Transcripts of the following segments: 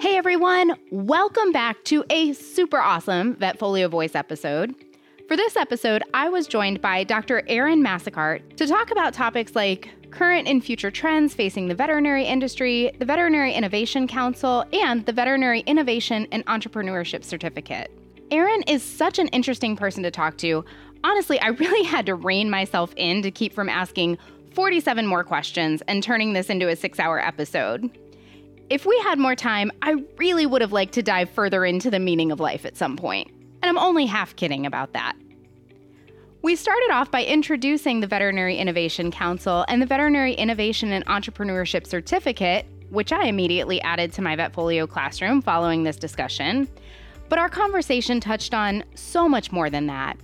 Hey everyone, welcome back to a super awesome Vetfolio Voice episode. For this episode, I was joined by Dr. Aaron Massecar to talk about topics like current and future trends facing the veterinary industry, the Veterinary Innovation Council, and the Veterinary Innovation and Entrepreneurship Certificate. Aaron is such an interesting person to talk to. Honestly, I really had to rein myself in to keep from asking 47 more questions and turning this into a six hour episode. If we had more time, I really would have liked to dive further into the meaning of life at some point. And I'm only half kidding about that. We started off by introducing the Veterinary Innovation Council and the Veterinary Innovation and Entrepreneurship Certificate, which I immediately added to my Vetfolio classroom following this discussion. But our conversation touched on so much more than that.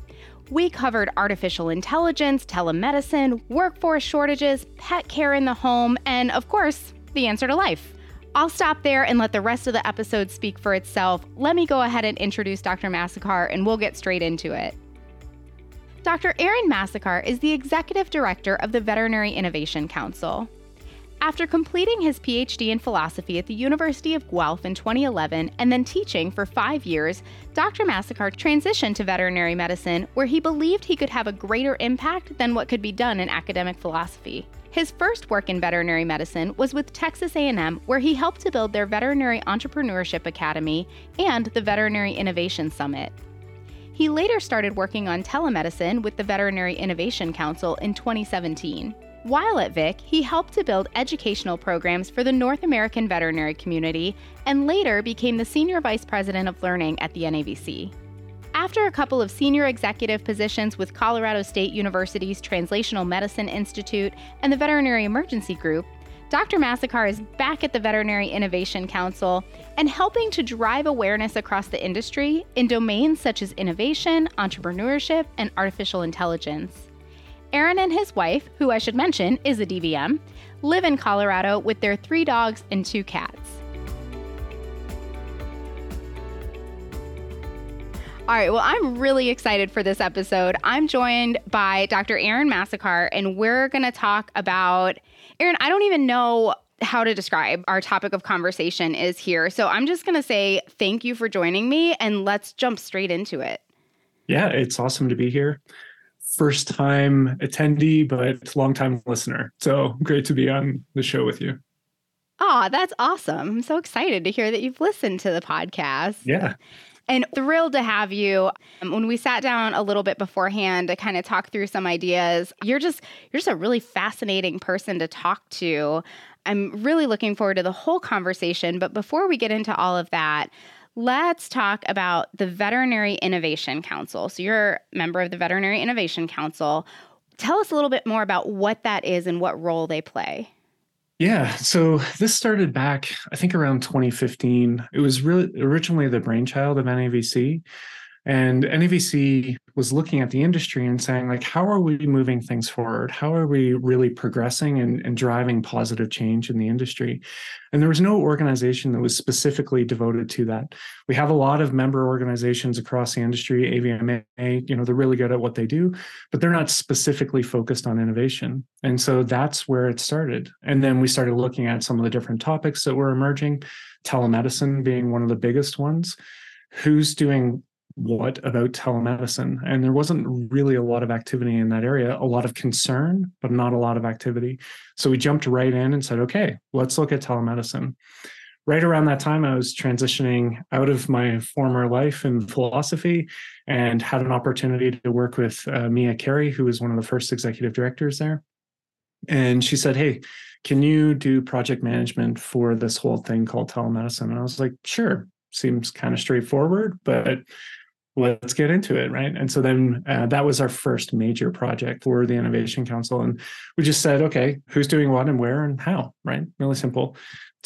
We covered artificial intelligence, telemedicine, workforce shortages, pet care in the home, and of course, the answer to life. I'll stop there and let the rest of the episode speak for itself. Let me go ahead and introduce Dr. Massecar and we'll get straight into it. Dr. Aaron Massecar is the Executive Director of the Veterinary Innovation Council. After completing his PhD in philosophy at the University of Guelph in 2011 and then teaching for five years, Dr. Massecar transitioned to veterinary medicine where he believed he could have a greater impact than what could be done in academic philosophy. His first work in veterinary medicine was with Texas A&M where he helped to build their Veterinary Entrepreneurship Academy and the Veterinary Innovation Summit. He later started working on telemedicine with the Veterinary Innovation Council in 2017. While at Vic, he helped to build educational programs for the North American veterinary community and later became the Senior Vice President of Learning at the NAVC. After a couple of senior executive positions with Colorado State University's Translational Medicine Institute and the Veterinary Emergency Group, Dr. Massecar is back at the Veterinary Innovation Council and helping to drive awareness across the industry in domains such as innovation, entrepreneurship, and artificial intelligence. Aaron and his wife, who I should mention is a DVM, live in Colorado with their three dogs and two cats. All right, well, I'm really excited for this episode. I'm joined by Dr. Aaron Massecar, and we're going to talk about Aaron. I don't even know how to describe our topic of conversation is here. So I'm just going to say thank you for joining me, and let's jump straight into it. Yeah, it's awesome to be here. First time attendee, but long time listener. So great to be on the show with you. Oh, that's awesome. I'm so excited to hear that you've listened to the podcast. Yeah and thrilled to have you. Um, when we sat down a little bit beforehand to kind of talk through some ideas, you're just you're just a really fascinating person to talk to. I'm really looking forward to the whole conversation, but before we get into all of that, let's talk about the Veterinary Innovation Council. So you're a member of the Veterinary Innovation Council. Tell us a little bit more about what that is and what role they play. Yeah, so this started back, I think, around 2015. It was really originally the brainchild of NAVC, and NAVC was looking at the industry and saying, like, how are we moving things forward? How are we really progressing and, and driving positive change in the industry? And there was no organization that was specifically devoted to that. We have a lot of member organizations across the industry, AVMA, you know, they're really good at what they do, but they're not specifically focused on innovation. And so that's where it started. And then we started looking at some of the different topics that were emerging, telemedicine being one of the biggest ones who's doing what about telemedicine? And there wasn't really a lot of activity in that area, a lot of concern, but not a lot of activity. So we jumped right in and said, okay, let's look at telemedicine. Right around that time, I was transitioning out of my former life in philosophy and had an opportunity to work with uh, Mia Cary, who was one of the first executive directors there. And she said, Hey, can you do project management for this whole thing called telemedicine? And I was like, Sure, seems kind of straightforward, but let's get into it right? And so then uh, that was our first major project for the innovation council. And we just said okay who's doing what and where and how right? Really simple.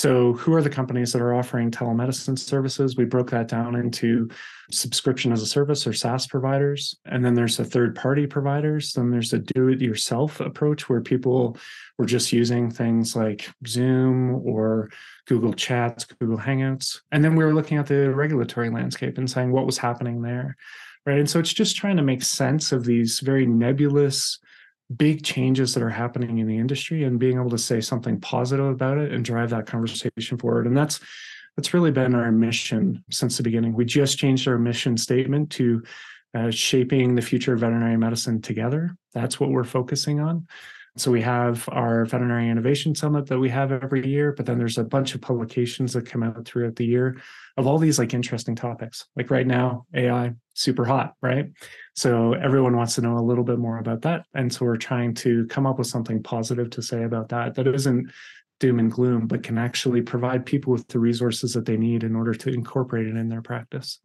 So who are the companies that are offering telemedicine services? We broke that down into subscription as a service or SaaS providers. And then there's a third party providers. Then there's a do it yourself approach where people were just using things like Zoom or Google Chats, Google Hangouts. And then we were looking at the regulatory landscape and saying what was happening there. Right. And so it's just trying to make sense of these very nebulous, big changes that are happening in the industry and being able to say something positive about it and drive that conversation forward. And that's that's really been our mission since the beginning. We just changed our mission statement to uh, shaping the future of veterinary medicine together. That's what we're focusing on. So we have our veterinary innovation summit that we have every year, but then there's a bunch of publications that come out throughout the year of all these like interesting topics. Like right now, AI super hot, right? So everyone wants to know a little bit more about that. And so we're trying to come up with something positive to say about that that isn't doom and gloom, but can actually provide people with the resources that they need in order to incorporate it in their practice.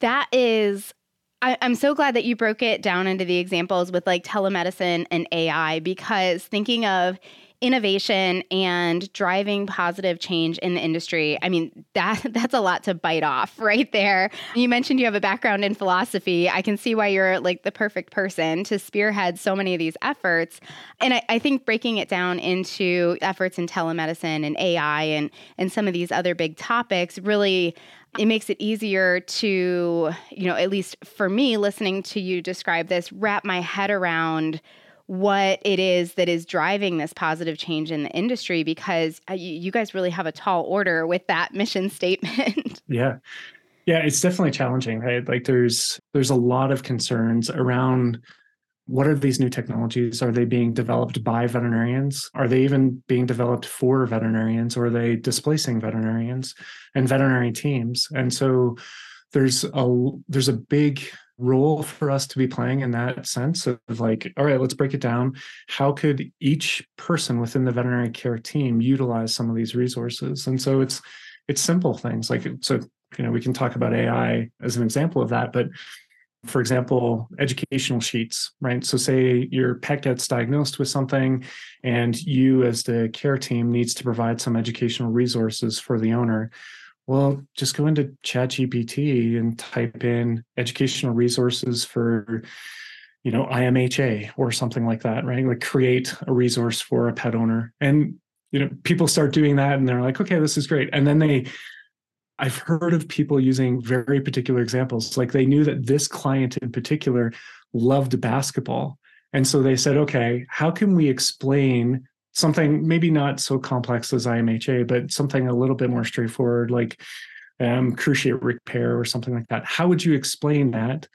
That is I, am so glad that you broke it down into the examples with like telemedicine and AI because thinking of innovation and driving positive change in the industry, I mean that that's a lot to bite off right there. You mentioned you have a background in philosophy. I can see why you're like the perfect person to spearhead so many of these efforts. And I, I think breaking it down into efforts in telemedicine and AI and and some of these other big topics really it makes it easier to, you know, at least for me, listening to you describe this, wrap my head around what it is that is driving this positive change in the industry because uh, you guys really have a tall order with that mission statement. yeah. Yeah, it's definitely challenging, right? Like there's there's a lot of concerns around what are these new technologies? Are they being developed by veterinarians? Are they even being developed for veterinarians or are they displacing veterinarians and veterinary teams? And so there's a there's a big role for us to be playing in that sense of like all right let's break it down how could each person within the veterinary care team utilize some of these resources and so it's it's simple things like so you know we can talk about ai as an example of that but for example, educational sheets, right? So, say your pet gets diagnosed with something, and you, as the care team, needs to provide some educational resources for the owner. Well, just go into ChatGPT and type in educational resources for, you know, IMHA or something like that, right? Like create a resource for a pet owner. And, you know, people start doing that and they're like, okay, this is great. And then they I've heard of people using very particular examples. Like they knew that this client in particular loved basketball. And so they said, okay, how can we explain something maybe not so complex as IMHA, but something a little bit more straightforward, like um, cruciate repair or something like that? How would you explain that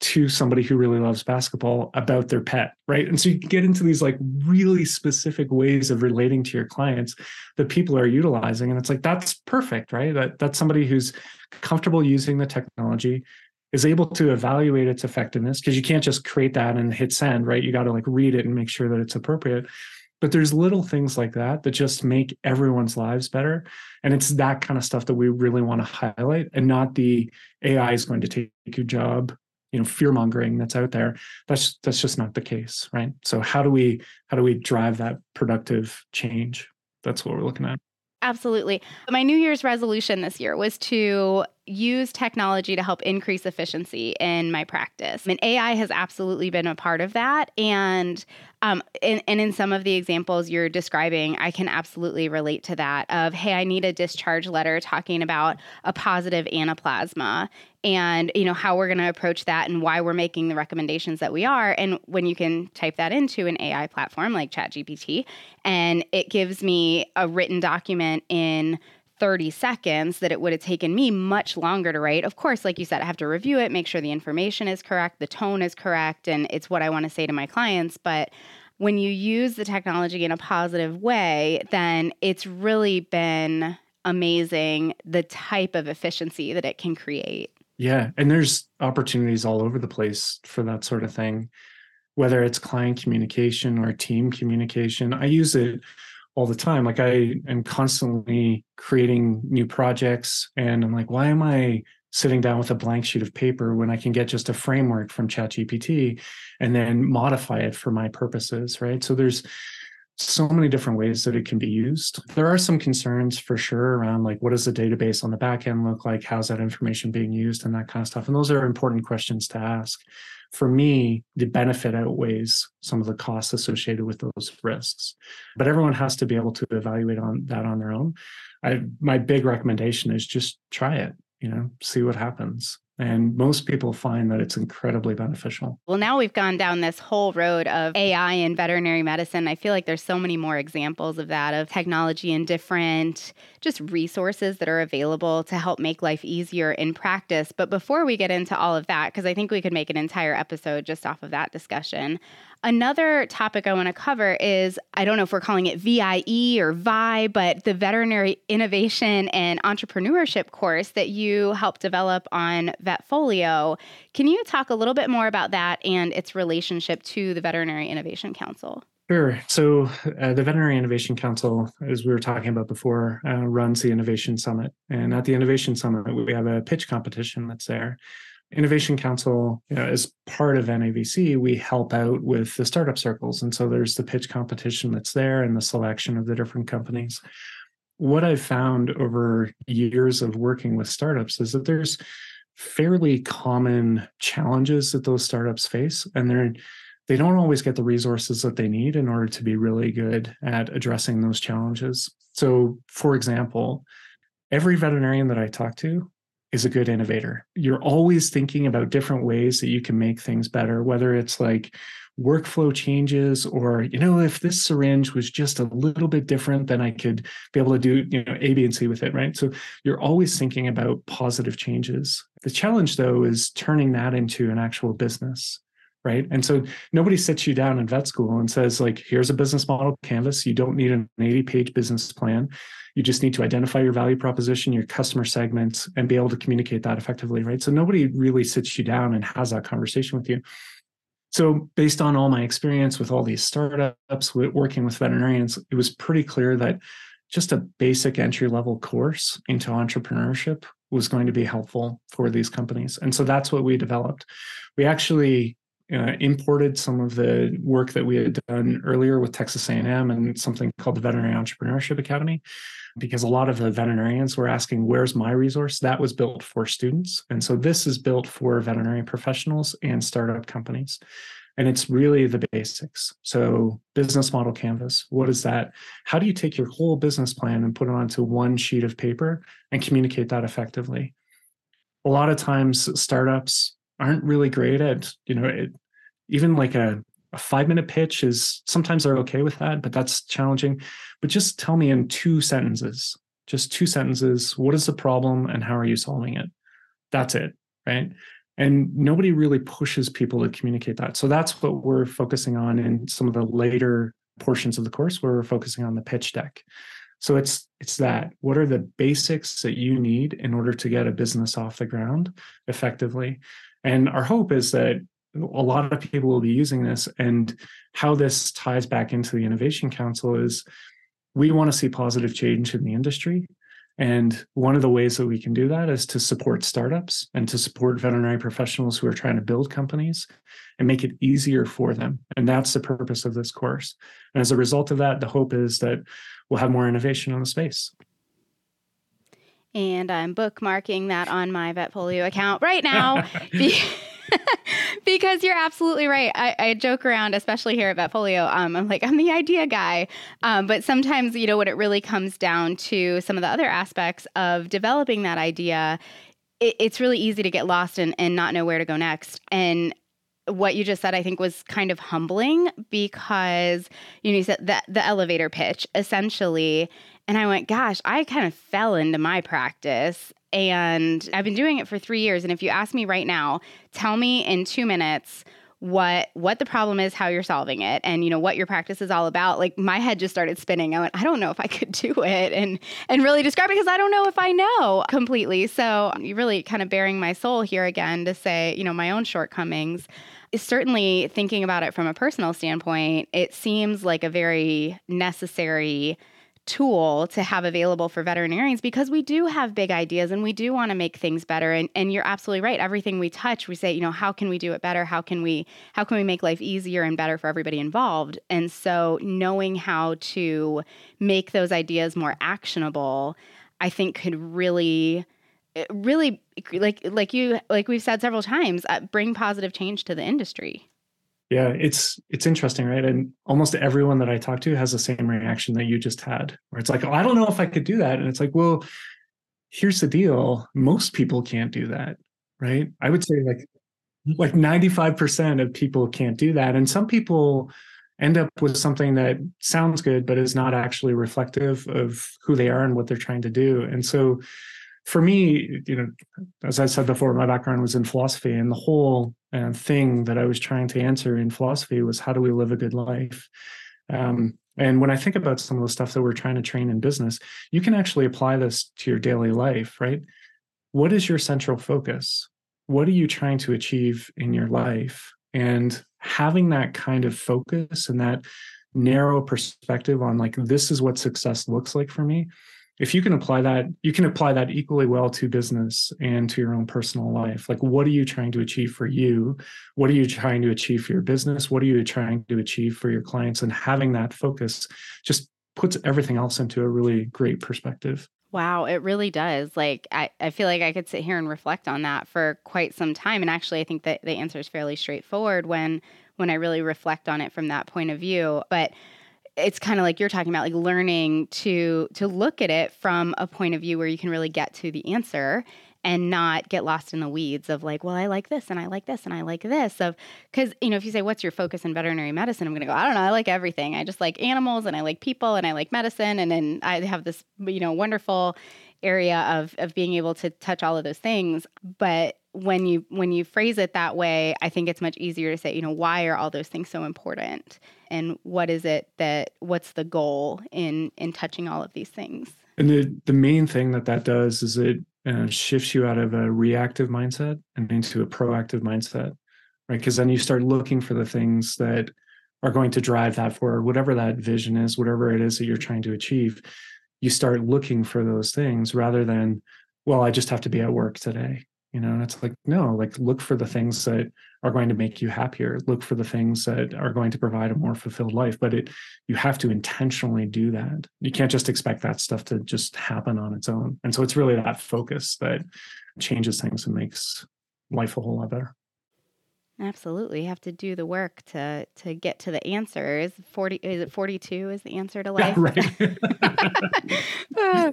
to somebody who really loves basketball about their pet, right? And so you get into these like really specific ways of relating to your clients that people are utilizing. And it's like, that's perfect, right? That that's somebody who's comfortable using the technology, is able to evaluate its effectiveness, because you can't just create that and hit send, right? You got to like read it and make sure that it's appropriate. But there's little things like that that just make everyone's lives better. And it's that kind of stuff that we really want to highlight and not the AI is going to take your job you know fear mongering that's out there that's that's just not the case right? So how do we how do we drive that productive change? That's what we're looking at. Absolutely. My new year's resolution this year was to use technology to help increase efficiency in my practice. I And AI has absolutely been a part of that. And um, and, and in some of the examples you're describing, I can absolutely relate to that of, hey, I need a discharge letter talking about a positive anaplasma and you know how we're going to approach that and why we're making the recommendations that we are and when you can type that into an ai platform like chatgpt and it gives me a written document in 30 seconds that it would have taken me much longer to write. Of course, like you said, I have to review it, make sure the information is correct, the tone is correct, and it's what I want to say to my clients. But when you use the technology in a positive way, then it's really been amazing the type of efficiency that it can create. Yeah. And there's opportunities all over the place for that sort of thing, whether it's client communication or team communication. I use it all the time. Like I am constantly creating new projects and I'm like, why am I sitting down with a blank sheet of paper when I can get just a framework from ChatGPT and then modify it for my purposes, right? So there's so many different ways that it can be used. There are some concerns for sure around like what does the database on the back end look like? How's that information being used and that kind of stuff. And those are important questions to ask for me, the benefit outweighs some of the costs associated with those risks. But everyone has to be able to evaluate on that on their own. I, my big recommendation is just try it, you know, see what happens. And most people find that it's incredibly beneficial. Well, now we've gone down this whole road of AI in veterinary medicine. I feel like there's so many more examples of that, of technology and different just resources that are available to help make life easier in practice. But before we get into all of that, because I think we could make an entire episode just off of that discussion, Another topic I want to cover is I don't know if we're calling it VIE or VI, but the Veterinary Innovation and Entrepreneurship course that you helped develop on Vetfolio. Can you talk a little bit more about that and its relationship to the Veterinary Innovation Council? Sure. So, uh, the Veterinary Innovation Council, as we were talking about before, uh, runs the Innovation Summit. And at the Innovation Summit, we have a pitch competition that's there. Innovation Council, you know, as part of NAVC, we help out with the startup circles. And so there's the pitch competition that's there and the selection of the different companies. What I've found over years of working with startups is that there's fairly common challenges that those startups face. And they're they don't always get the resources that they need in order to be really good at addressing those challenges. So, for example, every veterinarian that I talk to is a good innovator. You're always thinking about different ways that you can make things better, whether it's like workflow changes or, you know, if this syringe was just a little bit different, then I could be able to do, you know, A, B, and C with it, right? So you're always thinking about positive changes. The challenge, though, is turning that into an actual business right and so nobody sits you down in vet school and says like here's a business model canvas you don't need an 80 page business plan you just need to identify your value proposition, your customer segments, and be able to communicate that effectively, right? So nobody really sits you down and has that conversation with you. So, based on all my experience with all these startups, working with veterinarians, it was pretty clear that just a basic entry level course into entrepreneurship was going to be helpful for these companies. And so that's what we developed. We actually uh, imported some of the work that we had done earlier with Texas A&M and something called the Veterinary Entrepreneurship Academy because a lot of the veterinarians were asking, Where's my resource? That was built for students. And so this is built for veterinary professionals and startup companies. And it's really the basics. So, business model canvas, what is that? How do you take your whole business plan and put it onto one sheet of paper and communicate that effectively? A lot of times, startups aren't really great at, you know, it, even like a a five minute pitch is sometimes they're okay with that, but that's challenging. But just tell me in two sentences, just two sentences, what is the problem and how are you solving it? That's it. Right. And nobody really pushes people to communicate that. So that's what we're focusing on in some of the later portions of the course where we're focusing on the pitch deck. So it's it's that. What are the basics that you need in order to get a business off the ground effectively? And our hope is that a lot of people will be using this. And how this ties back into the innovation council is we want to see positive change in the industry. And one of the ways that we can do that is to support startups and to support veterinary professionals who are trying to build companies and make it easier for them. And that's the purpose of this course. And as a result of that the hope is that we'll have more innovation in the space. And i'm bookmarking that on my vetfolio account right now because you're absolutely right. I, I, joke around, especially here at Vetfolio. Um, I'm like, I'm the idea guy. Um, but sometimes, you know, when it really comes down to some of the other aspects of developing that idea, it, it's really easy to get lost and, and not know where to go next. And what you just said, I think, was kind of humbling because you know you said that the elevator pitch essentially, and I went, gosh, I kind of fell into my practice and I've been doing it for three years. And if you ask me right now, tell me in two minutes what what the problem is, how you're solving it, and you know what your practice is all about. Like my head just started spinning. I went, I don't know if I could do it, and and really describe it because I don't know if I know completely. So you really kind of bearing my soul here again to say, you know, my own shortcomings. Certainly thinking about it from a personal standpoint, it seems like a very necessary tool to have available for veterinarians because we do have big ideas and we do want to make things better. And, and you're absolutely right. Everything we touch we say you know how can we do it better? How can we how can we make life easier and better for everybody involved? And so knowing how to make those ideas more actionable i think could really really like like you like we've said several times uh, bring positive change to the industry yeah, it's it's interesting, right? And almost everyone that I talk to has the same reaction that you just had, where it's like, "Oh, I don't know if I could do that," and it's like, "Well, here's the deal: most people can't do that, right? I would say like like 95% of people can't do that. And some people end up with something that sounds good, but is not actually reflective of who they are and what they're trying to do. And so for me, you know, as I said before, my background was in philosophy, and the whole uh, thing that I was trying to answer in philosophy was how do we live a good life? Um, and when I think about some of the stuff that we're trying to train in business, you can actually apply this to your daily life, right? What is your central focus? What are you trying to achieve in your life? And having that kind of focus and that narrow perspective on like this is what success looks like for me if you can apply that you can apply that equally well to business and to your own personal life like what are you trying to achieve for you what are you trying to achieve for your business what are you trying to achieve for your clients and having that focus just puts everything else into a really great perspective Wow, it really does. Like, I, I feel like I could sit here and reflect on that for quite some time. And actually, I think that the answer is fairly straightforward when when I really reflect on it from that point of view. But it's kind of like you're talking about like learning to to look at it from a point of view where you can really get to the answer and not get lost in the weeds of like, well, I like this and I like this and I like this. Of because you know, if you say what's your focus in veterinary medicine, I'm going to go, I don't know, I like everything. I just like animals and I like people and I like medicine, and then I have this you know wonderful area of of being able to touch all of those things. But when you when you phrase it that way, I think it's much easier to say, you know, why are all those things so important, and what is it that what's the goal in in touching all of these things. And the the main thing that that does is it uh, shifts you out of a reactive mindset and into a proactive mindset, right? Because then you start looking for the things that are going to drive that forward, whatever that vision is, whatever it is that you're trying to achieve. You start looking for those things rather than, well, I just have to be at work today you know and it's like no like look for the things that are going to make you happier. Look for the things that are going to provide a more fulfilled life but it you have to intentionally do that. You can't just expect that stuff to just happen on its own. And so it's really that focus that changes things and makes life a whole lot better Absolutely. You have to do the work to to get to the answers. 40 is it 42 is the answer to life? Yeah, right. Uh,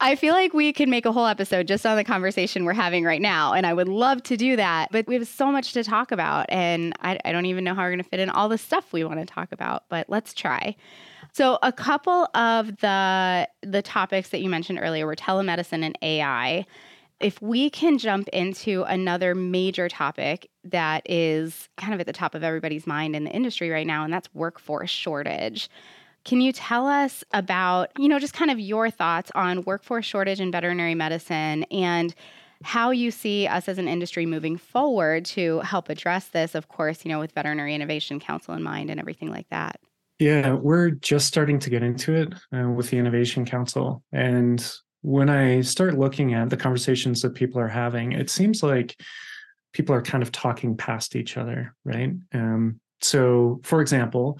I feel like we could make a whole episode just on the conversation we're having right now and I would love to do that, but we have so much to talk about and I, I don't even know how we're going to fit in all the stuff we want to talk about, but let's try. So a couple of the the topics that you mentioned earlier were telemedicine and AI if we can jump into another major topic that is kind of at the top of everybody's mind in the industry right now, and that's workforce shortage. Can you tell us about, you know, just kind of your thoughts on workforce shortage in veterinary medicine and how you see us as an industry moving forward to help address this, of course, you know, with Veterinary Innovation Council in mind and everything like that? Yeah, we're just starting to get into it uh, with the Innovation Council. And when I start looking at the conversations that people are having, it seems like people are kind of talking past each other, right? Um, so, for example,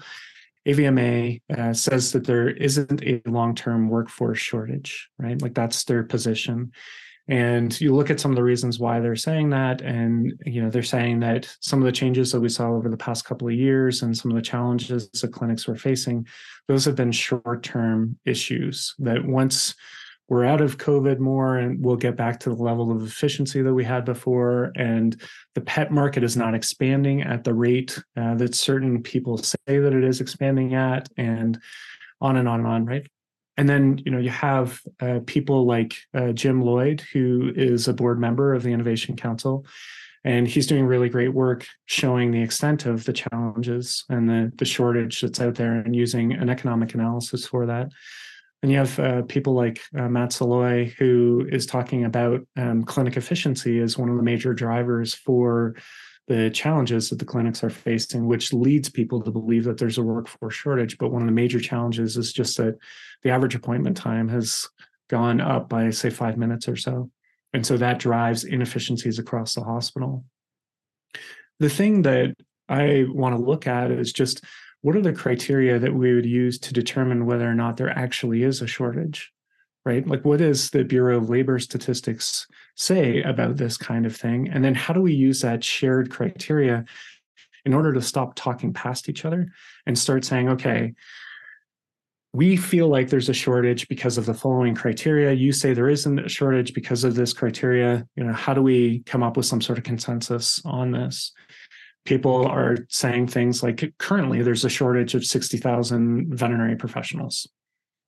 AVMA uh, says that there isn't a long term workforce shortage, right? Like that's their position. And you look at some of the reasons why they're saying that, and you know they're saying that some of the changes that we saw over the past couple of years and some of the challenges the clinics were facing, those have been short-term issues. That once we're out of COVID more and we'll get back to the level of efficiency that we had before. And the pet market is not expanding at the rate uh, that certain people say that it is expanding at, and on and on and on, right? And then you know you have uh, people like uh, Jim Lloyd, who is a board member of the Innovation Council, and he's doing really great work showing the extent of the challenges and the the shortage that's out there, and using an economic analysis for that. And you have uh, people like uh, Matt Salois, who is talking about um, clinic efficiency as one of the major drivers for the challenges that the clinics are facing, which leads people to believe that there's a workforce shortage. But one of the major challenges is just that the average appointment time has gone up by, say, five minutes or so. And so that drives inefficiencies across the hospital. The thing that I want to look at is just what are the criteria that we would use to determine whether or not there actually is a shortage right? Like what does the bureau of labor statistics say about this kind of thing? And then how do we use that shared criteria in order to stop talking past each other and start saying okay we feel like there's a shortage because of the following criteria. You say there isn't a shortage because of this criteria. You know how do we come up with some sort of consensus on this people are saying things like currently there's a shortage of 60,000 veterinary professionals.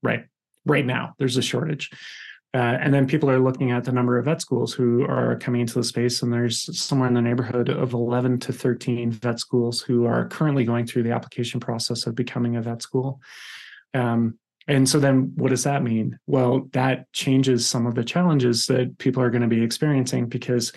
Right. Right now there's a shortage. Uh, and then people are looking at the number of vet schools who are coming into the space and there's somewhere in the neighborhood of 11 to 13 vet schools who are currently going through the application process of becoming a vet school. Um, and so then what does that mean? Well, that changes some of the challenges that people are going to be experiencing because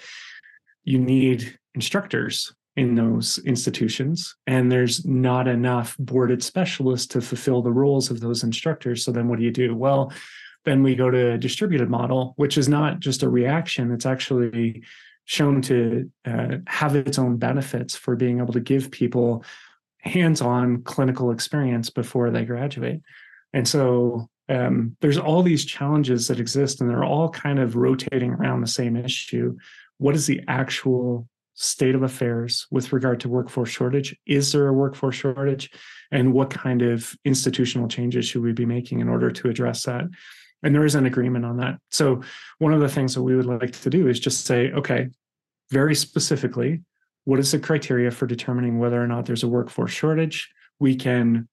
you need instructors in those institutions and there's not enough boarded specialists to fulfill the roles of those instructors. So then what do you do? Well then we go to a distributed model which is not just a reaction. It's actually shown to uh, have its own benefits for being able to give people hands-on clinical experience before they graduate. And so um, there's all these challenges that exist and they're all kind of rotating around the same issue. What is the actual state of affairs with regard to workforce shortage? Is there a workforce shortage? And what kind of institutional changes should we be making in order to address that? And there is an agreement on that. So one of the things that we would like to do is just say okay very specifically what is the criteria for determining whether or not there's a workforce shortage? We can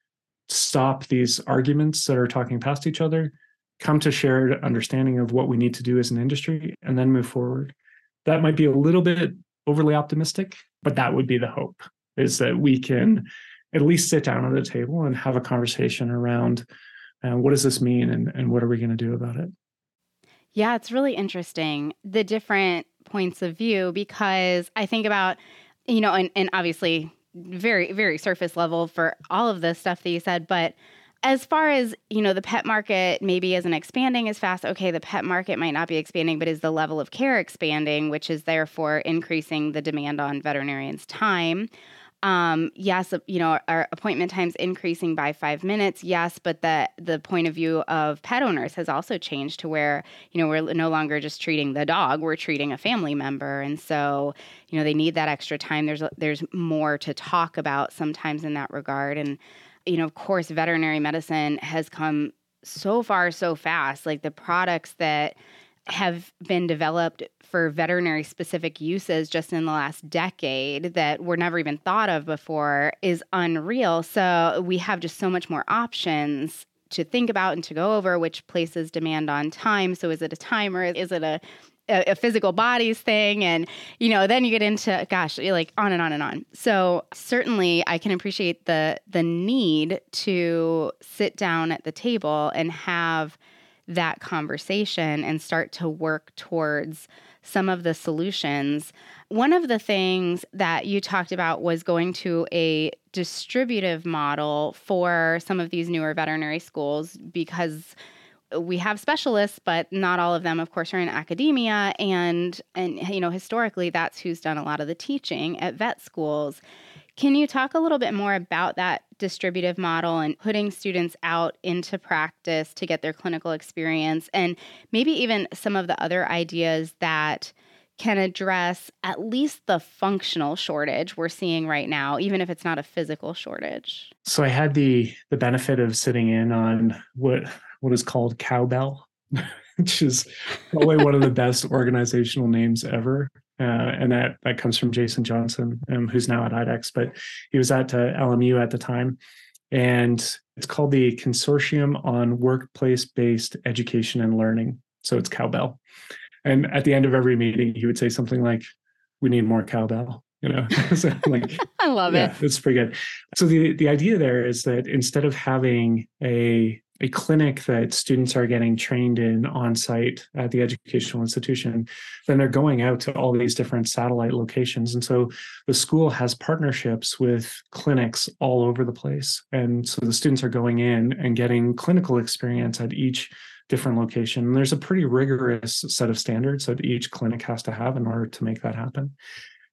stop these arguments that are talking past each other come to shared understanding of what we need to do as an industry and then move forward. That might be a little bit overly optimistic but that would be the hope is that we can at least sit down at a table and have a conversation around uh, what does this mean and, and what are we going to do about it? Yeah it's really interesting the different points of view because i think about you know, and, and obviously very, very surface level for all of the stuff that you said, but as far as you know the pet market maybe isn't expanding as fast okay the pet market might not be expanding but is the level of care expanding which is therefore increasing the demand on veterinarians time um, yes, you know, our appointment times increasing by five minutes. Yes, but the the point of view of pet owners has also changed to where you know we're no longer just treating the dog; we're treating a family member, and so you know they need that extra time. There's there's more to talk about sometimes in that regard, and you know, of course, veterinary medicine has come so far so fast. Like the products that have been developed for veterinary specific uses just in the last decade that were never even thought of before is unreal. So we have just so much more options to think about and to go over which places demand on time. So is it a timer? Is it a a, physical bodies thing and you know then you get into gosh like on and on and on so certainly i can appreciate the the need to sit down at the table and have that conversation and start to work towards some of the solutions. One of the things that you talked about was going to a distributive model for some of these newer veterinary schools because we have specialists but not all of them of course are in academia. And and you know historically that's who's done a lot of the teaching at vet schools. Can you talk a little bit more about that distributive model and putting students out into practice to get their clinical experience? And maybe even some of the other ideas that can address at least the functional shortage we're seeing right now even if it's not a physical shortage. So i had the the benefit of sitting in on what what is called cowbell which is probably one of the best organizational names ever uh, and that that comes from Jason Johnson, um, who's now at IDEXX, but he was at uh, LMU at the time, and it's called the Consortium on Workplace-Based Education and Learning. So it's cowbell, and at the end of every meeting, he would say something like, "We need more cowbell." You know, so like I love yeah, it. It's pretty good. So the the idea there is that instead of having a a clinic that students are getting trained in on site at the educational institution, then they're going out to all these different satellite locations. And so the school has partnerships with clinics all over the place. And so the students are going in and getting clinical experience at each different location. And there's a pretty rigorous set of standards that each clinic has to have in order to make that happen.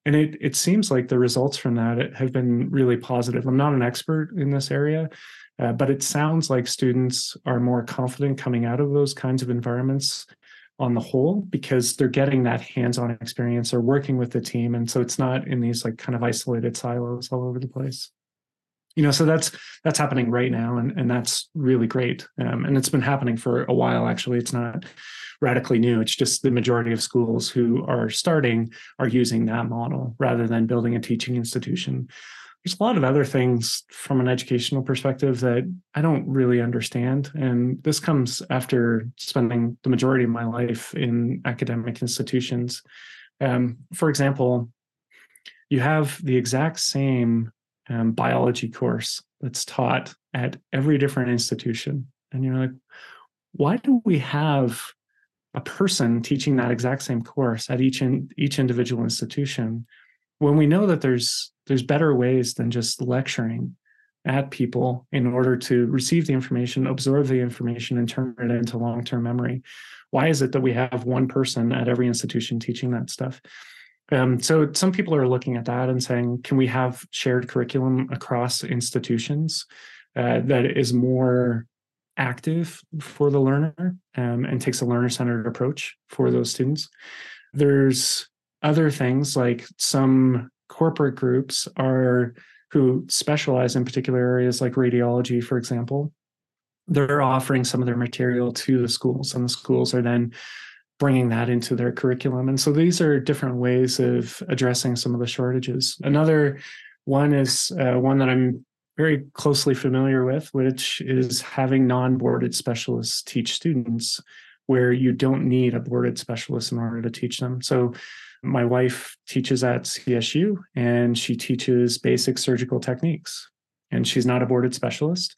And it, it seems like the results from that have been really positive. I'm not an expert in this area, uh, but it sounds like students are more confident coming out of those kinds of environments on the whole because they're getting that hands-on experience or working with the team. And so it's not in these like kind of isolated silos all over the place. You know so that's that's happening right now and, and that's really great. Um, and it's been happening for a while actually. It's not radically new. It's just the majority of schools who are starting are using that model rather than building a teaching institution there's a lot of other things from an educational perspective that i don't really understand and this comes after spending the majority of my life in academic institutions um, for example you have the exact same um, biology course that's taught at every different institution. And you're like, why do we have a person teaching that exact same course at each in, each individual institution when we know that there's there's better ways than just lecturing at people in order to receive the information, absorb the information, and turn it into long-term memory? Why is it that we have one person at every institution teaching that stuff? Um, so some people are looking at that and saying, can we have shared curriculum across institutions uh, that is more active for the learner um, and takes a learner-centered approach for those students? There's other things like some corporate groups are who specialize in particular areas like radiology, for example. They're offering some of their material to the schools, and the schools are then bringing that into their curriculum. And so these are different ways of addressing some of the shortages. Another one is uh, one that I'm very closely familiar with, which is having non boarded specialists teach students where you don't need a boarded specialist in order to teach them. So my wife teaches at CSU and she teaches basic surgical techniques. And she's not a boarded specialist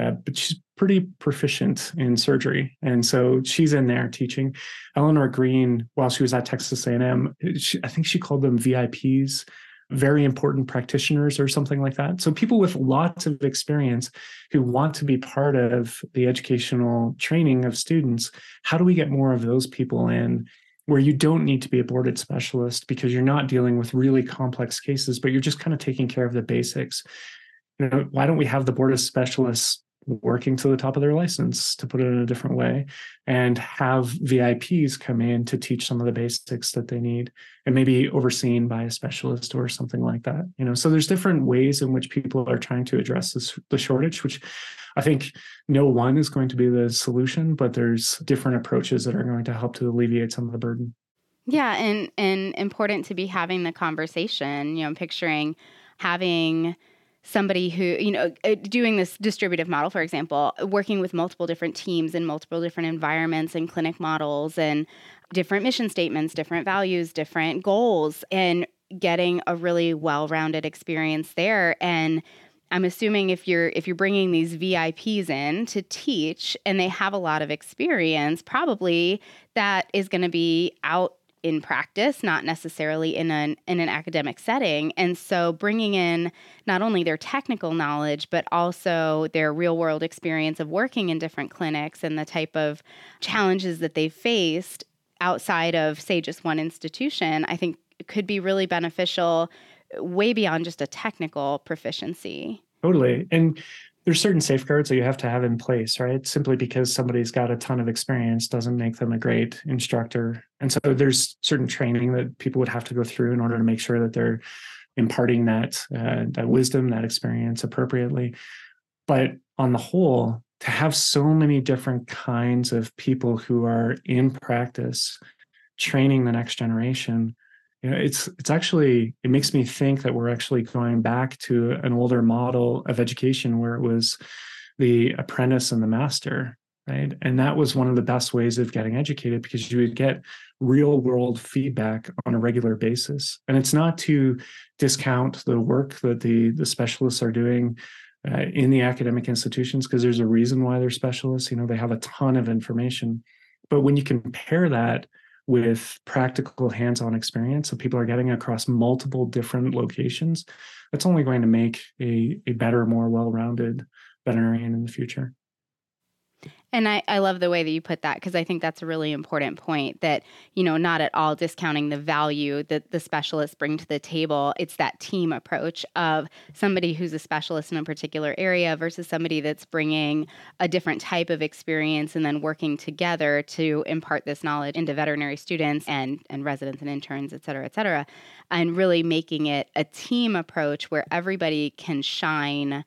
uh, but she's pretty proficient in surgery, and so she's in there teaching. Eleanor Green, while she was at Texas A&M, she, I think she called them VIPs, very important practitioners or something like that. So people with lots of experience who want to be part of the educational training of students. How do we get more of those people in? Where you don't need to be a boarded specialist because you're not dealing with really complex cases, but you're just kind of taking care of the basics. You know, why don't we have the board of specialists working to the top of their license, to put it in a different way, and have VIPs come in to teach some of the basics that they need and maybe overseen by a specialist or something like that. You know, so there's different ways in which people are trying to address this the shortage, which I think no one is going to be the solution, but there's different approaches that are going to help to alleviate some of the burden. Yeah, and and important to be having the conversation, you know, picturing having somebody who you know uh, doing this distributive model for example working with multiple different teams in multiple different environments and clinic models and different mission statements different values different goals and getting a really well-rounded experience there. And i'm assuming if you're if you're bringing these vips in to teach and they have a lot of experience probably that is going to be out in practice, not necessarily in an in an academic setting. And so bringing in not only their technical knowledge but also their real-world experience of working in different clinics and the type of challenges that they've faced outside of say just one institution, I think could be really beneficial way beyond just a technical proficiency. Totally. And there's certain safeguards that you have to have in place, right? Simply because somebody's got a ton of experience doesn't make them a great instructor. And so there's certain training that people would have to go through in order to make sure that they're imparting that uh, that wisdom, that experience appropriately. But on the whole, to have so many different kinds of people who are in practice training the next generation you know it's it's actually it makes me think that we're actually going back to an older model of education where it was the apprentice and the master right? And that was one of the best ways of getting educated because you would get real world feedback on a regular basis. And it's not to discount the work that the the specialists are doing uh, in the academic institutions because there's a reason why they're specialists. You know they have a ton of information. But when you compare that with practical hands-on experience. That people are getting across multiple different locations. That's only going to make a, a better more well-rounded veterinarian in the future And I, I love the way that you put that because I think that's a really important point that, you know, not at all discounting the value that the specialists bring to the table. It's that team approach of somebody who's a specialist in a particular area versus somebody that's bringing a different type of experience and then working together to impart this knowledge into veterinary students and, and residents and interns, et cetera, et cetera, and really making it a team approach where everybody can shine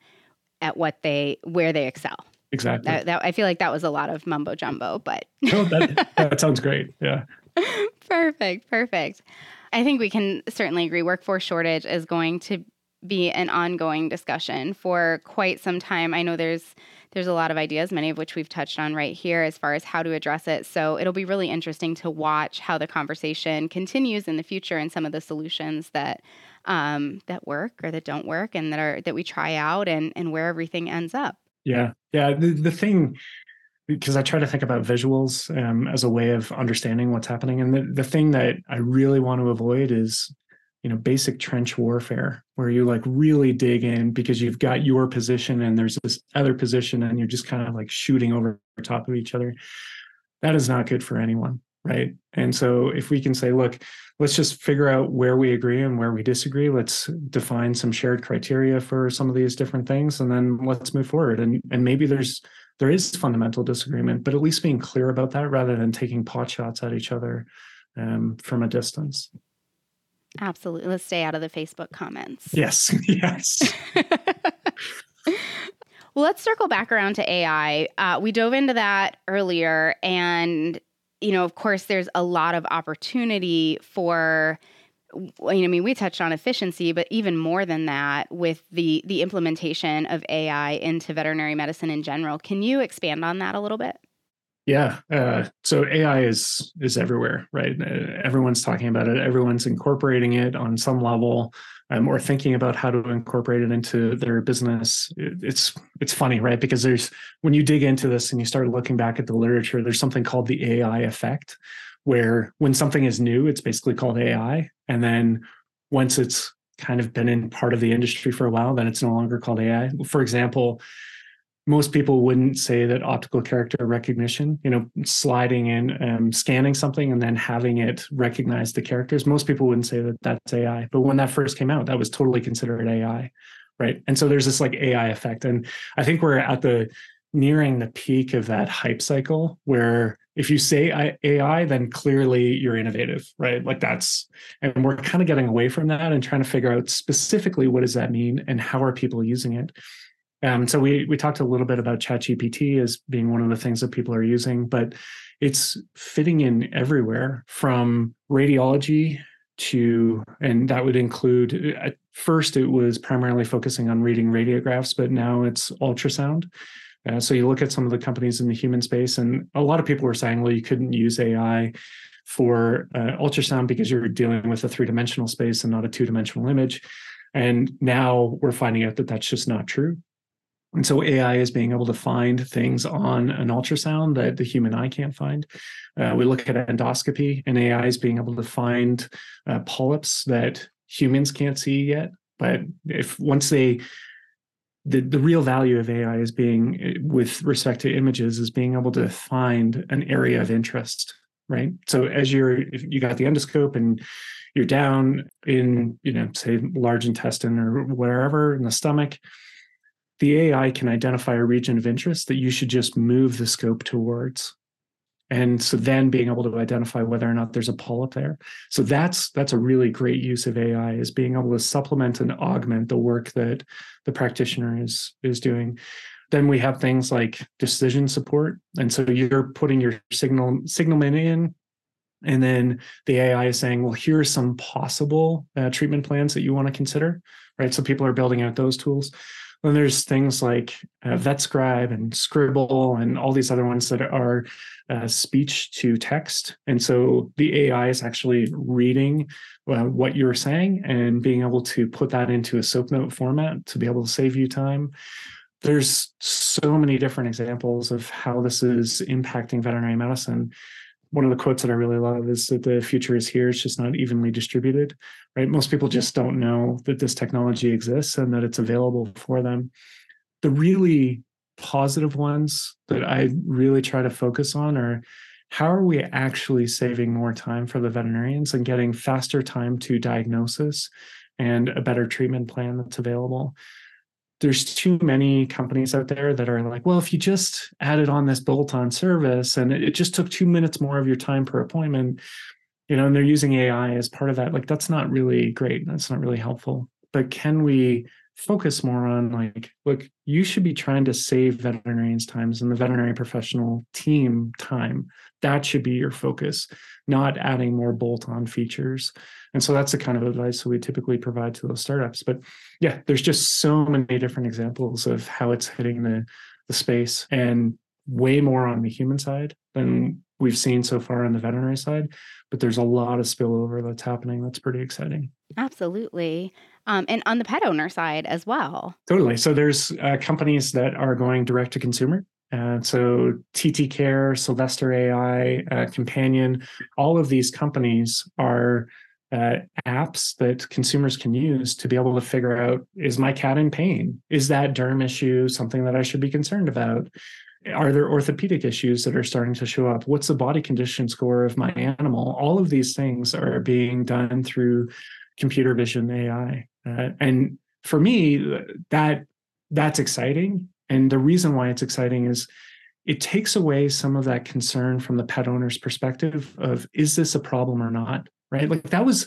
at what they, where they excel. Exactly. That, that, I feel like that was a lot of mumbo jumbo, but oh, that, that sounds great. Yeah. perfect. Perfect. I think we can certainly agree workforce shortage is going to be an ongoing discussion for quite some time. I know there's there's a lot of ideas, many of which we've touched on right here as far as how to address it. So it'll be really interesting to watch how the conversation continues in the future and some of the solutions that um, that work or that don't work and that are that we try out and and where everything ends up. Yeah. Yeah. The, the thing, because I try to think about visuals um, as a way of understanding what's happening. And the, the thing that I really want to avoid is, you know, basic trench warfare where you like really dig in because you've got your position and there's this other position and you're just kind of like shooting over top of each other. That is not good for anyone. Right. And so if we can say, look, let's just figure out where we agree and where we disagree. Let's define some shared criteria for some of these different things, and then let's move forward. And and maybe there's there is fundamental disagreement, but at least being clear about that rather than taking pot shots at each other um, from a distance. Absolutely. Let's stay out of the Facebook comments. Yes. Yes. well, let's circle back around to AI. Uh, we dove into that earlier, and you know, of course, there's a lot of opportunity for I mean, we touched on efficiency, but even more than that, with the the implementation of AI into veterinary medicine in general. Can you expand on that a little bit? Yeah. Uh, so AI is is everywhere, right? Uh, everyone's talking about it. Everyone's incorporating it on some level um, or thinking about how to incorporate it into their business. it's it's funny, right? Because there's when you dig into this and you start looking back at the literature, there's something called the AI effect, where when something is new, it's basically called AI, and then once it's kind of been in part of the industry for a while, then it's no longer called AI. For example, most people wouldn't say that optical character recognition, you know, sliding in, um, scanning something and then having it recognize the characters, most people wouldn't say that that's AI. But when that first came out, that was totally considered AI. Right. And so there's this like AI effect. And I think we're at the nearing the peak of that hype cycle where if you say AI, then clearly you're innovative, right? Like that's, and we're kind of getting away from that and trying to figure out specifically what does that mean and how are people using it. Um, so we we talked a little bit about ChatGPT as being one of the things that people are using, but it's fitting in everywhere from radiology to, and that would include at first it was primarily focusing on reading radiographs, but now it's ultrasound. Uh, so you look at some of the companies in the human space, and a lot of people were saying, well, you couldn't use AI for uh, ultrasound because you're dealing with a three dimensional space and not a two dimensional image. And now we're finding out that that's just not true. And so AI is being able to find things on an ultrasound that the human eye can't find. Uh, we look at endoscopy, and AI is being able to find uh, polyps that humans can't see yet. But if once they the, the real value of AI is being with respect to images is being able to find an area of interest, right? So as you're if you got the endoscope and you're down in, you know, say large intestine or wherever in the stomach, the AI can identify a region of interest that you should just move the scope towards. And so then being able to identify whether or not there's a polyp there. So that's that's a really great use of AI is being able to supplement and augment the work that the practitioner is is doing. Then we have things like decision support. And so you're putting your signal signalment in, and then the AI is saying, well, here are some possible uh, treatment plans that you want to consider. Right. So people are building out those tools. Then there's things like uh, VetScribe and Scribble and all these other ones that are uh, speech to text. And so the AI is actually reading uh, what you're saying and being able to put that into a SOAP note format to be able to save you time. There's so many different examples of how this is impacting veterinary medicine one of the quotes that I really love is that the future is here. It's just not evenly distributed, right? Most people just don't know that this technology exists and that it's available for them. The really positive ones that I really try to focus on are how are we actually saving more time for the veterinarians and getting faster time to diagnosis and a better treatment plan that's available? There's too many companies out there that are like, well, if you just added on this bolt on service and it just took two minutes more of your time per appointment, you know, and they're using AI as part of that, like that's not really great. That's not really helpful. But can we focus more on like look you should be trying to save veterinarians times and the veterinary professional team time that should be your focus not adding more bolt-on features and so that's the kind of advice that we typically provide to those startups but yeah there's just so many different examples of how it's hitting the the space and way more on the human side than we've seen so far on the veterinary side but there's a lot of spillover that's happening that's pretty exciting absolutely um, and on the pet owner side as well. Totally. So there's uh, companies that are going direct to consumer. Uh, so TT Care, Sylvester AI, uh, Companion, all of these companies are uh, apps that consumers can use to be able to figure out: Is my cat in pain? Is that derm issue something that I should be concerned about? Are there orthopedic issues that are starting to show up? What's the body condition score of my animal? All of these things are being done through computer vision AI. Uh, and for me, that that's exciting. And the reason why it's exciting is it takes away some of that concern from the pet owner's perspective of is this a problem or not? Right. Like that was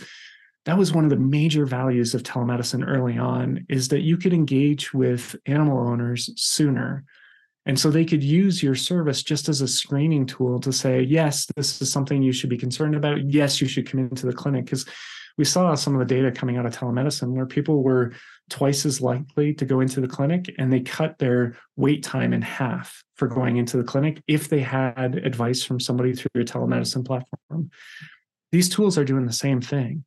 that was one of the major values of telemedicine early on is that you could engage with animal owners sooner and so they could use your service just as a screening tool to say yes this is something you should be concerned about yes you should come into the clinic because we saw some of the data coming out of telemedicine where people were twice as likely to go into the clinic and they cut their wait time in half for going into the clinic if they had advice from somebody through a telemedicine platform. These tools are doing the same thing.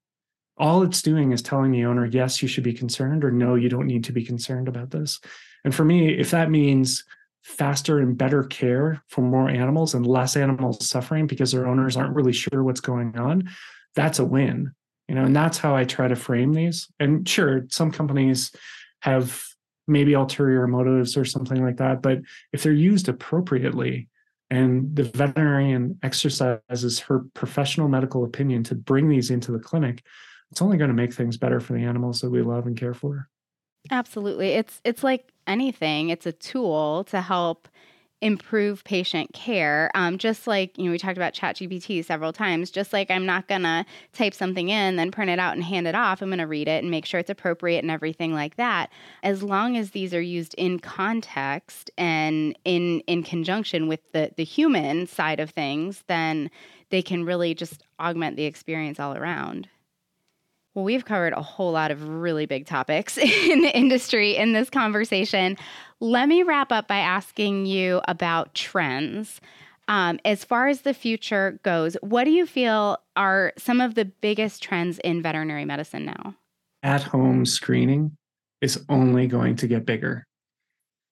All it's doing is telling the owner, yes, you should be concerned, or no, you don't need to be concerned about this. And for me, if that means faster and better care for more animals and less animals suffering because their owners aren't really sure what's going on, that's a win you know and that's how i try to frame these. And sure some companies have maybe ulterior motives or something like that but if they're used appropriately and the veterinarian exercises her professional medical opinion to bring these into the clinic it's only going to make things better for the animals that we love and care for. Absolutely. It's it's like anything. It's a tool to help improve patient care. Um, just like, you know, we talked about ChatGPT several times, just like I'm not going to type something in, then print it out and hand it off. I'm going to read it and make sure it's appropriate and everything like that. As long as these are used in context and in, in conjunction with the, the human side of things, then they can really just augment the experience all around. Well, we've covered a whole lot of really big topics in the industry in this conversation. Let me wrap up by asking you about trends. Um, as far as the future goes, what do you feel are some of the biggest trends in veterinary medicine now? At home screening is only going to get bigger.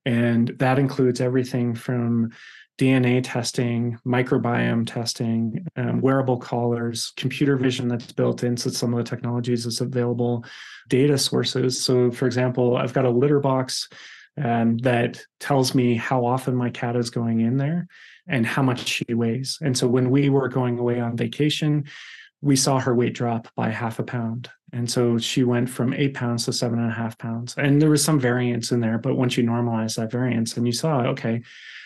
And that includes everything from DNA testing, microbiome testing, um, wearable collars, computer vision that's built into some of the technologies that's available, data sources. So, for example, I've got a litter box um, that tells me how often my cat is going in there and how much she weighs. And so, when we were going away on vacation, we saw her weight drop by half a pound. And so she went from eight pounds to seven and a half pounds. And there was some variance in there, but once you normalize that variance and you saw, okay,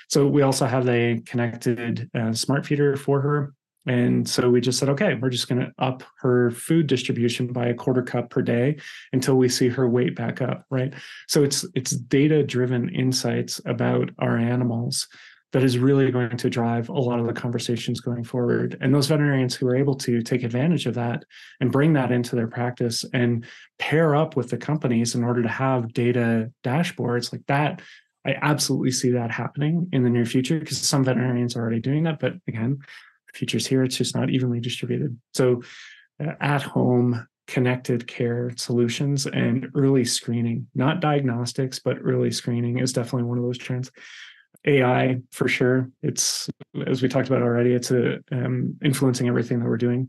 so we also have a connected uh, smart feeder for her. And so we just said, okay, we're just going to up her food distribution by a quarter cup per day until we see her weight back up, right? So it's it's data driven insights about our animals that is really going to drive a lot of the conversations going forward. And those veterinarians who are able to take advantage of that and bring that into their practice and pair up with the companies in order to have data dashboards like that I absolutely see that happening in the near future because some veterinarians are already doing that. But again, the future's here. It's just not evenly distributed. So uh, at home, connected care solutions and early screening, not diagnostics, but early screening is definitely one of those trends. AI for sure. It's as we talked about already. It's a, um, influencing everything that we're doing.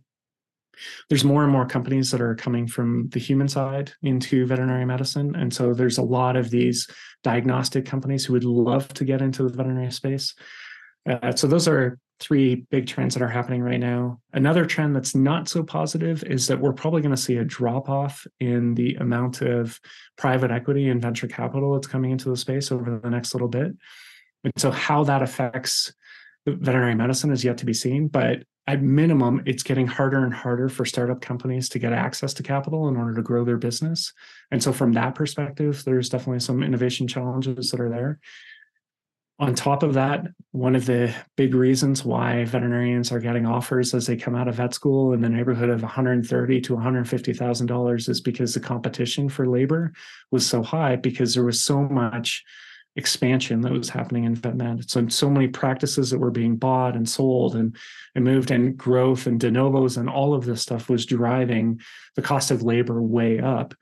there's more and more companies that are coming from the human side into veterinary medicine. And so there's a lot of these diagnostic companies who would love to get into the veterinary space. Uh, so those are three big trends that are happening right now. Another trend that's not so positive is that we're probably going to see a drop off in the amount of private equity and venture capital that's coming into the space over the next little bit. And so, how that affects veterinary medicine is yet to be seen. But at minimum, it's getting harder and harder for startup companies to get access to capital in order to grow their business. And so, from that perspective, there's definitely some innovation challenges that are there. On top of that, one of the big reasons why veterinarians are getting offers as they come out of vet school in the neighborhood of 130 to 150 thousand dollars is because the competition for labor was so high because there was so much expansion that was happening in vet med. So so many practices that were being bought and sold and, and moved and growth and de novos and all of this stuff was driving the cost of labor way up.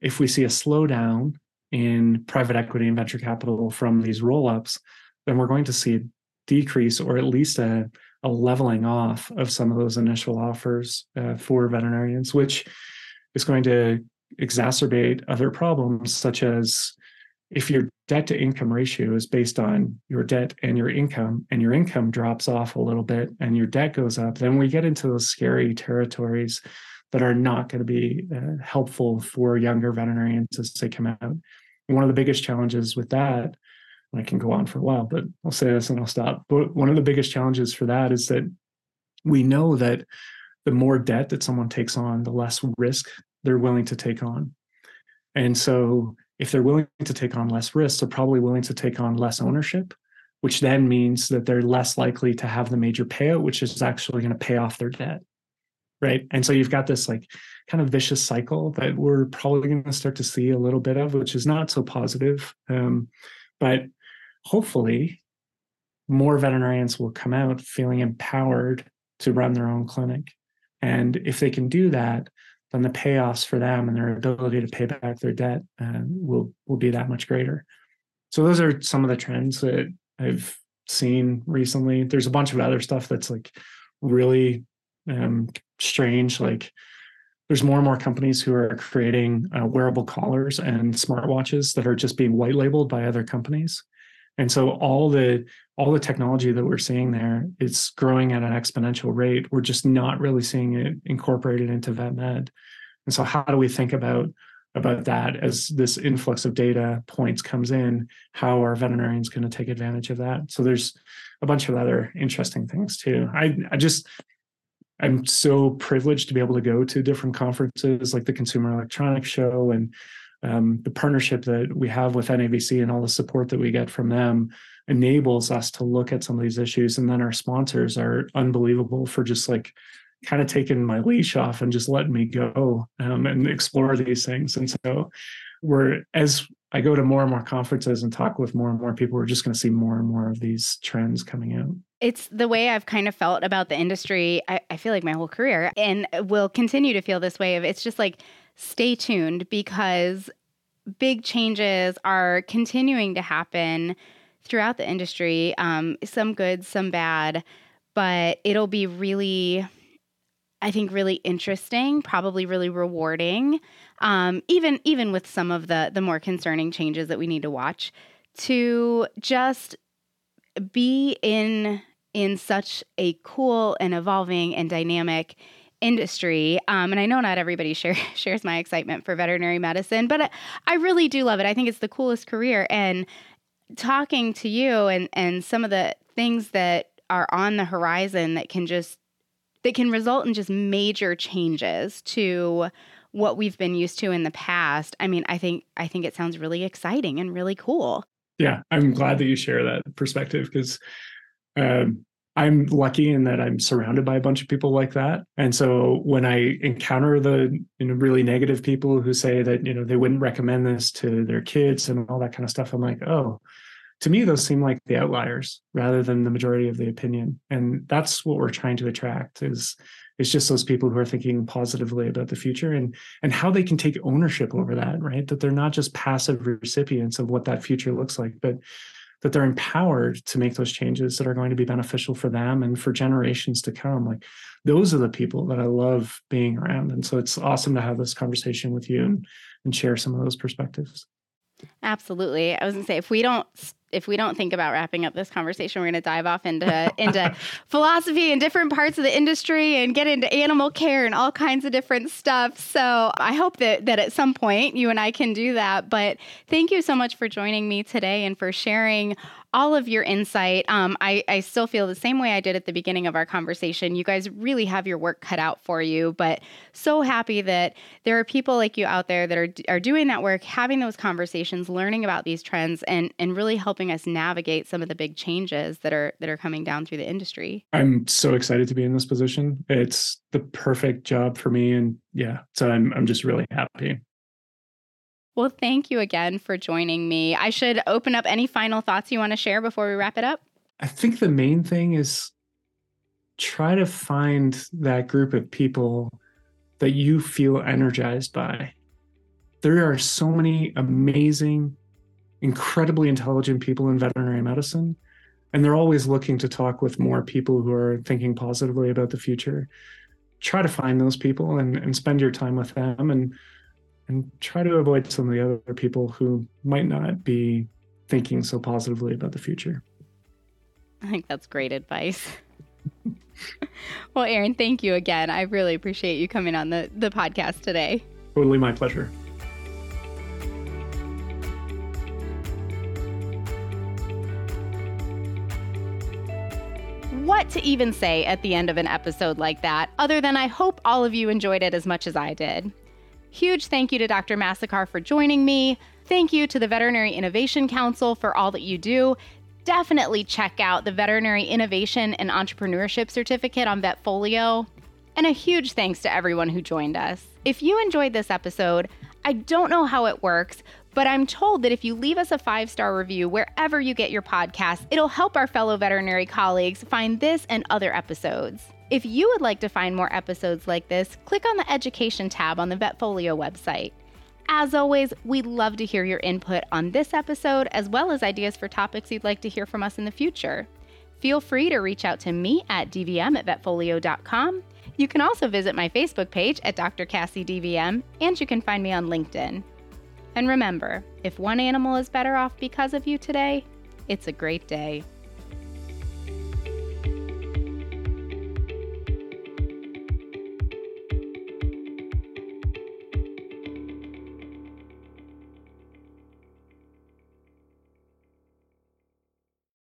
If we see a slowdown in private equity and venture capital from these roll-ups, then we're going to see a decrease or at least a, a leveling off of some of those initial offers uh, for veterinarians, which is going to exacerbate other problems such as if your debt to income ratio is based on your debt and your income and your income drops off a little bit and your debt goes up then we get into those scary territories that are not going to be uh, helpful for younger veterinarians as they come out. And one of the biggest challenges with that, I can go on for a while, but I'll say this and I'll stop. But one of the biggest challenges for that is that we know that the more debt that someone takes on, the less risk they're willing to take on. And so if they're willing to take on less risk, they're probably willing to take on less ownership, which then means that they're less likely to have the major payout, which is actually going to pay off their debt right. And so you've got this like kind of vicious cycle that we're probably going to start to see a little bit of which is not so positive. Um, but hopefully more veterinarians will come out feeling empowered to run their own clinic. And if they can do that then the payoffs for them and their ability to pay back their debt uh, will will be that much greater. So those are some of the trends that i've seen recently. There's a bunch of other stuff that's like really um, strange. Like there's more and more companies who are creating uh, wearable collars and smartwatches that are just being white labeled by other companies. And so all the all the technology that we're seeing there, it's growing at an exponential rate. We're just not really seeing it incorporated into vet med. And so how do we think about about that as this influx of data points comes in? How are veterinarians going to take advantage of that? So there's a bunch of other interesting things too. I I just I'm so privileged to be able to go to different conferences like the Consumer Electronics Show and um, the partnership that we have with NAVC and all the support that we get from them enables us to look at some of these issues. And then our sponsors are unbelievable for just like kind of taking my leash off and just letting me go um, and explore these things. And so we're as I go to more and more conferences and talk with more and more people, we're just going to see more and more of these trends coming out. It's the way I've kind of felt about the industry. I, I feel like my whole career and will continue to feel this way of it's just like stay tuned because big changes are continuing to happen throughout the industry. Um, some good, some bad, but it'll be really I think really interesting, probably really rewarding um, even even with some of the the more concerning changes that we need to watch, to just be in in such a cool and evolving and dynamic industry. Um, and I know not everybody share, shares my excitement for veterinary medicine, but I, I really do love it. I think it's the coolest career. And talking to you and and some of the things that are on the horizon that can just that can result in just major changes to what we've been used to in the past. I mean, I think I think it sounds really exciting and really cool. Yeah, I'm glad that you share that perspective because um, I'm lucky in that I'm surrounded by a bunch of people like that. And so when I encounter the you know really negative people who say that you know they wouldn't recommend this to their kids and all that kind of stuff, I'm like, oh, to me those seem like the outliers rather than the majority of the opinion. And that's what we're trying to attract is it's just those people who are thinking positively about the future and and how they can take ownership over that right that they're not just passive recipients of what that future looks like but that they're empowered to make those changes that are going to be beneficial for them and for generations to come. Like those are the people that I love being around. And so it's awesome to have this conversation with you and, and share some of those perspectives. Absolutely. I was going to say if we don't if we don't think about wrapping up this conversation, we're going to dive off into into philosophy and different parts of the industry and get into animal care and all kinds of different stuff. So I hope that that at some point you and I can do that. But thank you so much for joining me today and for sharing all of your insight. Um, I, I still feel the same way I did at the beginning of our conversation. You guys really have your work cut out for you, but so happy that there are people like you out there that are, are doing that work, having those conversations, learning about these trends, and, and really helping us navigate some of the big changes that are that are coming down through the industry. I'm so excited to be in this position. It's the perfect job for me, and yeah, so I'm I'm just really happy. Well, thank you again for joining me. I should open up any final thoughts you want to share before we wrap it up. I think the main thing is try to find that group of people that you feel energized by. There are so many amazing, incredibly intelligent people in veterinary medicine, and they're always looking to talk with more people who are thinking positively about the future. Try to find those people and, and spend your time with them and and try to avoid some of the other people who might not be thinking so positively about the future. I think that's great advice. well, Aaron, thank you again. I really appreciate you coming on the, the podcast today. Totally my pleasure. What to even say at the end of an episode like that, other than I hope all of you enjoyed it as much as I did. Huge thank you to Dr. Massecar for joining me. Thank you to the Veterinary Innovation Council for all that you do. Definitely check out the Veterinary Innovation and Entrepreneurship Certificate on Vetfolio. And a huge thanks to everyone who joined us. If you enjoyed this episode, I don't know how it works, but I'm told that if you leave us a five star review wherever you get your podcast, it'll help our fellow veterinary colleagues find this and other episodes. If you would like to find more episodes like this, click on the Education tab on the Vetfolio website. As always, we'd love to hear your input on this episode as well as ideas for topics you'd like to hear from us in the future. Feel free to reach out to me at dvm at vetfolio.com. You can also visit my Facebook page at Dr. Cassie DVM, and you can find me on LinkedIn. And remember, if one animal is better off because of you today, it's a great day.